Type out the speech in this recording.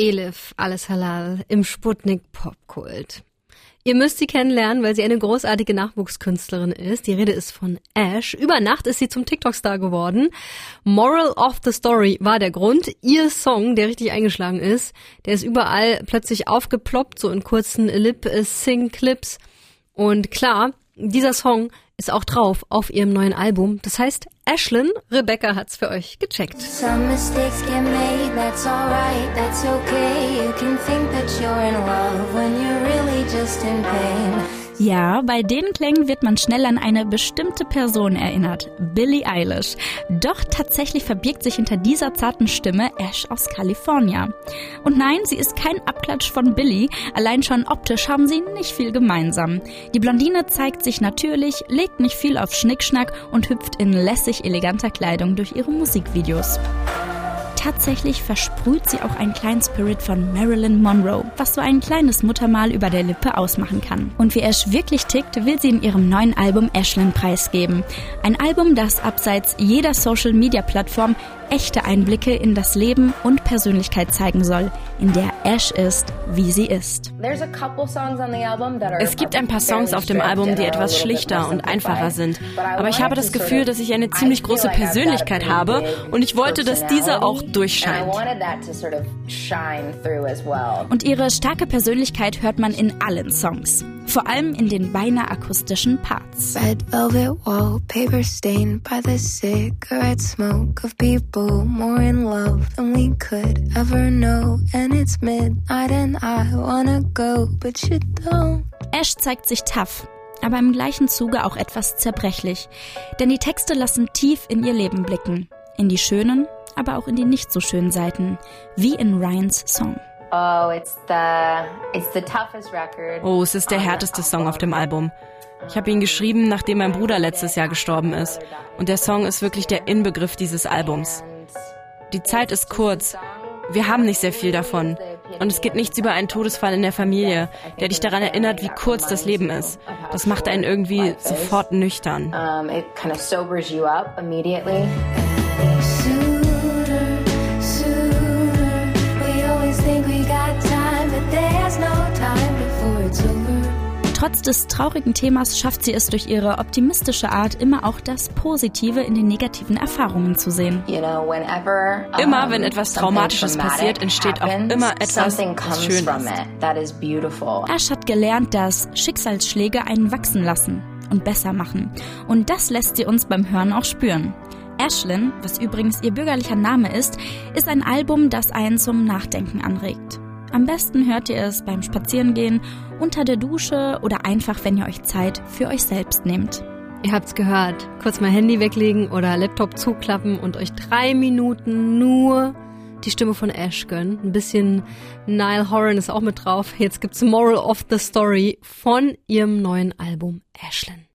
Elif, alles halal, im Sputnik Popkult. Ihr müsst sie kennenlernen, weil sie eine großartige Nachwuchskünstlerin ist. Die Rede ist von Ash. Über Nacht ist sie zum TikTok-Star geworden. Moral of the Story war der Grund. Ihr Song, der richtig eingeschlagen ist, der ist überall plötzlich aufgeploppt, so in kurzen Lip-Sing-Clips. Und klar, dieser Song ist auch drauf auf ihrem neuen Album. Das heißt Ashlyn. Rebecca hat's für euch gecheckt. Some mistakes get made, that's alright, that's okay. You can think that you're in love when you're really just in pain. Ja, bei den Klängen wird man schnell an eine bestimmte Person erinnert, Billie Eilish. Doch tatsächlich verbirgt sich hinter dieser zarten Stimme Ash aus Kalifornien. Und nein, sie ist kein Abklatsch von Billie, allein schon optisch haben sie nicht viel gemeinsam. Die Blondine zeigt sich natürlich, legt nicht viel auf Schnickschnack und hüpft in lässig eleganter Kleidung durch ihre Musikvideos tatsächlich versprüht sie auch einen kleinen Spirit von Marilyn Monroe, was so ein kleines Muttermal über der Lippe ausmachen kann. Und wie Ash wirklich tickt, will sie in ihrem neuen Album Ashlyn preisgeben. Ein Album, das abseits jeder Social-Media-Plattform echte Einblicke in das Leben und Persönlichkeit zeigen soll, in der Ash ist, wie sie ist. Es gibt ein paar Songs auf dem Album, die etwas schlichter und einfacher sind. Aber ich habe das Gefühl, dass ich eine ziemlich große Persönlichkeit habe und ich wollte, dass diese auch durchscheint. Und ihre starke Persönlichkeit hört man in allen Songs vor allem in den beinahe akustischen Parts. Red velvet wallpaper stained by the cigarette smoke of people more in love than we could ever know. And it's midnight and I wanna go, but you don't. Ash zeigt sich tough, aber im gleichen Zuge auch etwas zerbrechlich. Denn die Texte lassen tief in ihr Leben blicken. In die schönen, aber auch in die nicht so schönen Seiten. Wie in Ryans Song. Oh, it's the, it's the toughest record. Oh, es ist der härteste Song auf dem Album. Ich habe ihn geschrieben, nachdem mein Bruder letztes Jahr gestorben ist. Und der Song ist wirklich der Inbegriff dieses Albums. Die Zeit ist kurz. Wir haben nicht sehr viel davon. Und es geht nichts über einen Todesfall in der Familie, der dich daran erinnert, wie kurz das Leben ist. Das macht einen irgendwie sofort nüchtern. it Trotz des traurigen Themas schafft sie es durch ihre optimistische Art immer auch das Positive in den negativen Erfahrungen zu sehen. Immer wenn etwas Traumatisches passiert, entsteht auch immer etwas Schönes. Ash hat gelernt, dass Schicksalsschläge einen wachsen lassen und besser machen. Und das lässt sie uns beim Hören auch spüren. Ashlyn, was übrigens ihr bürgerlicher Name ist, ist ein Album, das einen zum Nachdenken anregt. Am besten hört ihr es beim Spazierengehen, unter der Dusche oder einfach, wenn ihr euch Zeit für euch selbst nehmt. Ihr habt's gehört. Kurz mal Handy weglegen oder Laptop zuklappen und euch drei Minuten nur die Stimme von Ash gönnen. Ein bisschen Nile Horan ist auch mit drauf. Jetzt gibt's Moral of the Story von ihrem neuen Album Ashlyn.